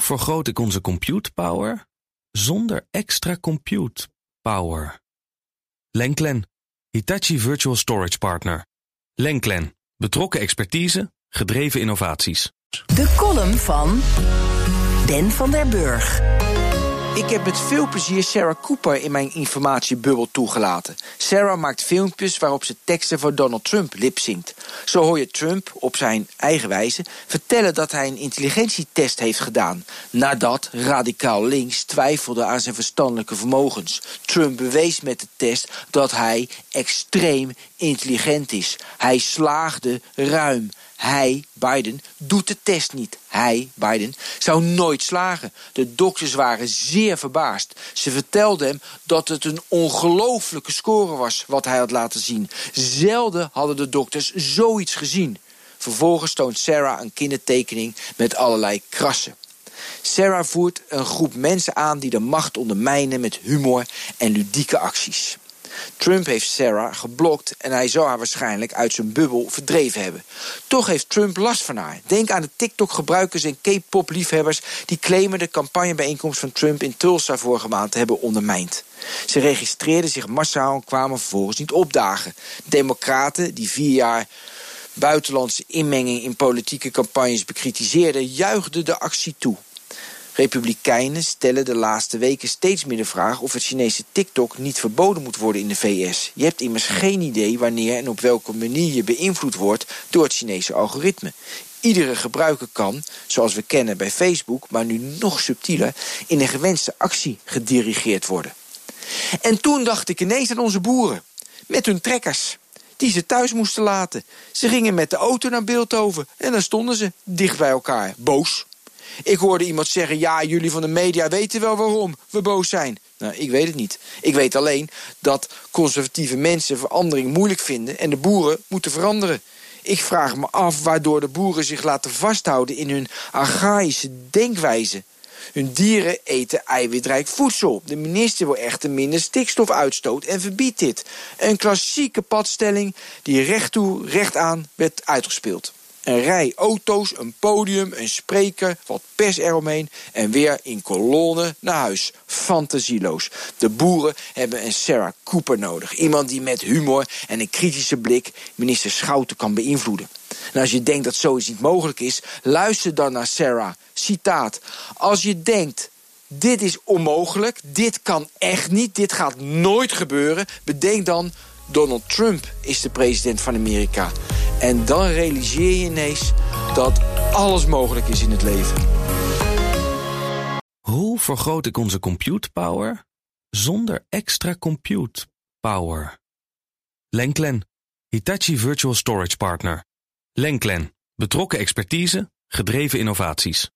Vergroot ik onze compute power zonder extra compute power? Lenklen, Hitachi Virtual Storage Partner. Lenklen, betrokken expertise, gedreven innovaties. De column van Ben van der Burg. Ik heb met veel plezier Sarah Cooper in mijn informatiebubbel toegelaten. Sarah maakt filmpjes waarop ze teksten voor Donald Trump lipzingt. Zo hoor je Trump op zijn eigen wijze vertellen dat hij een intelligentietest heeft gedaan. Nadat radicaal links twijfelde aan zijn verstandelijke vermogens. Trump bewees met de test dat hij extreem intelligent is. Hij slaagde ruim. Hij, Biden, doet de test niet. Hij, Biden, zou nooit slagen. De dokters waren zeer verbaasd. Ze vertelden hem dat het een ongelooflijke score was wat hij had laten zien. Zelden hadden de dokters zoiets gezien. Vervolgens toont Sarah een kindertekening met allerlei krassen. Sarah voert een groep mensen aan die de macht ondermijnen met humor en ludieke acties. Trump heeft Sarah geblokt en hij zou haar waarschijnlijk uit zijn bubbel verdreven hebben. Toch heeft Trump last van haar. Denk aan de TikTok-gebruikers en K-pop-liefhebbers die claimen de campagnebijeenkomst van Trump in Tulsa vorige maand te hebben ondermijnd. Ze registreerden zich massaal en kwamen vervolgens niet opdagen. Democraten die vier jaar buitenlandse inmenging in politieke campagnes bekritiseerden, juichten de actie toe. Republikeinen stellen de laatste weken steeds meer de vraag of het Chinese TikTok niet verboden moet worden in de VS. Je hebt immers geen idee wanneer en op welke manier je beïnvloed wordt door het Chinese algoritme. Iedere gebruiker kan, zoals we kennen bij Facebook, maar nu nog subtieler, in een gewenste actie gedirigeerd worden. En toen dacht ik ineens aan onze boeren, met hun trekkers die ze thuis moesten laten. Ze gingen met de auto naar Beeldhoven en dan stonden ze dicht bij elkaar, boos. Ik hoorde iemand zeggen: Ja, jullie van de media weten wel waarom we boos zijn. Nou, ik weet het niet. Ik weet alleen dat conservatieve mensen verandering moeilijk vinden en de boeren moeten veranderen. Ik vraag me af waardoor de boeren zich laten vasthouden in hun archaïsche denkwijze. Hun dieren eten eiwitrijk voedsel. De minister wil echter minder stikstofuitstoot en verbiedt dit. Een klassieke padstelling die recht toe, recht aan werd uitgespeeld. Een rij auto's, een podium, een spreker, wat pers eromheen... en weer in kolonne naar huis. Fantasieloos. De boeren hebben een Sarah Cooper nodig. Iemand die met humor en een kritische blik minister Schouten kan beïnvloeden. En als je denkt dat zoiets niet mogelijk is, luister dan naar Sarah. Citaat. Als je denkt dit is onmogelijk, dit kan echt niet, dit gaat nooit gebeuren... bedenk dan, Donald Trump is de president van Amerika. En dan realiseer je ineens dat alles mogelijk is in het leven. Hoe vergroot ik onze compute power zonder extra compute power? Lenklen, Hitachi Virtual Storage Partner. Lenklen, betrokken expertise, gedreven innovaties.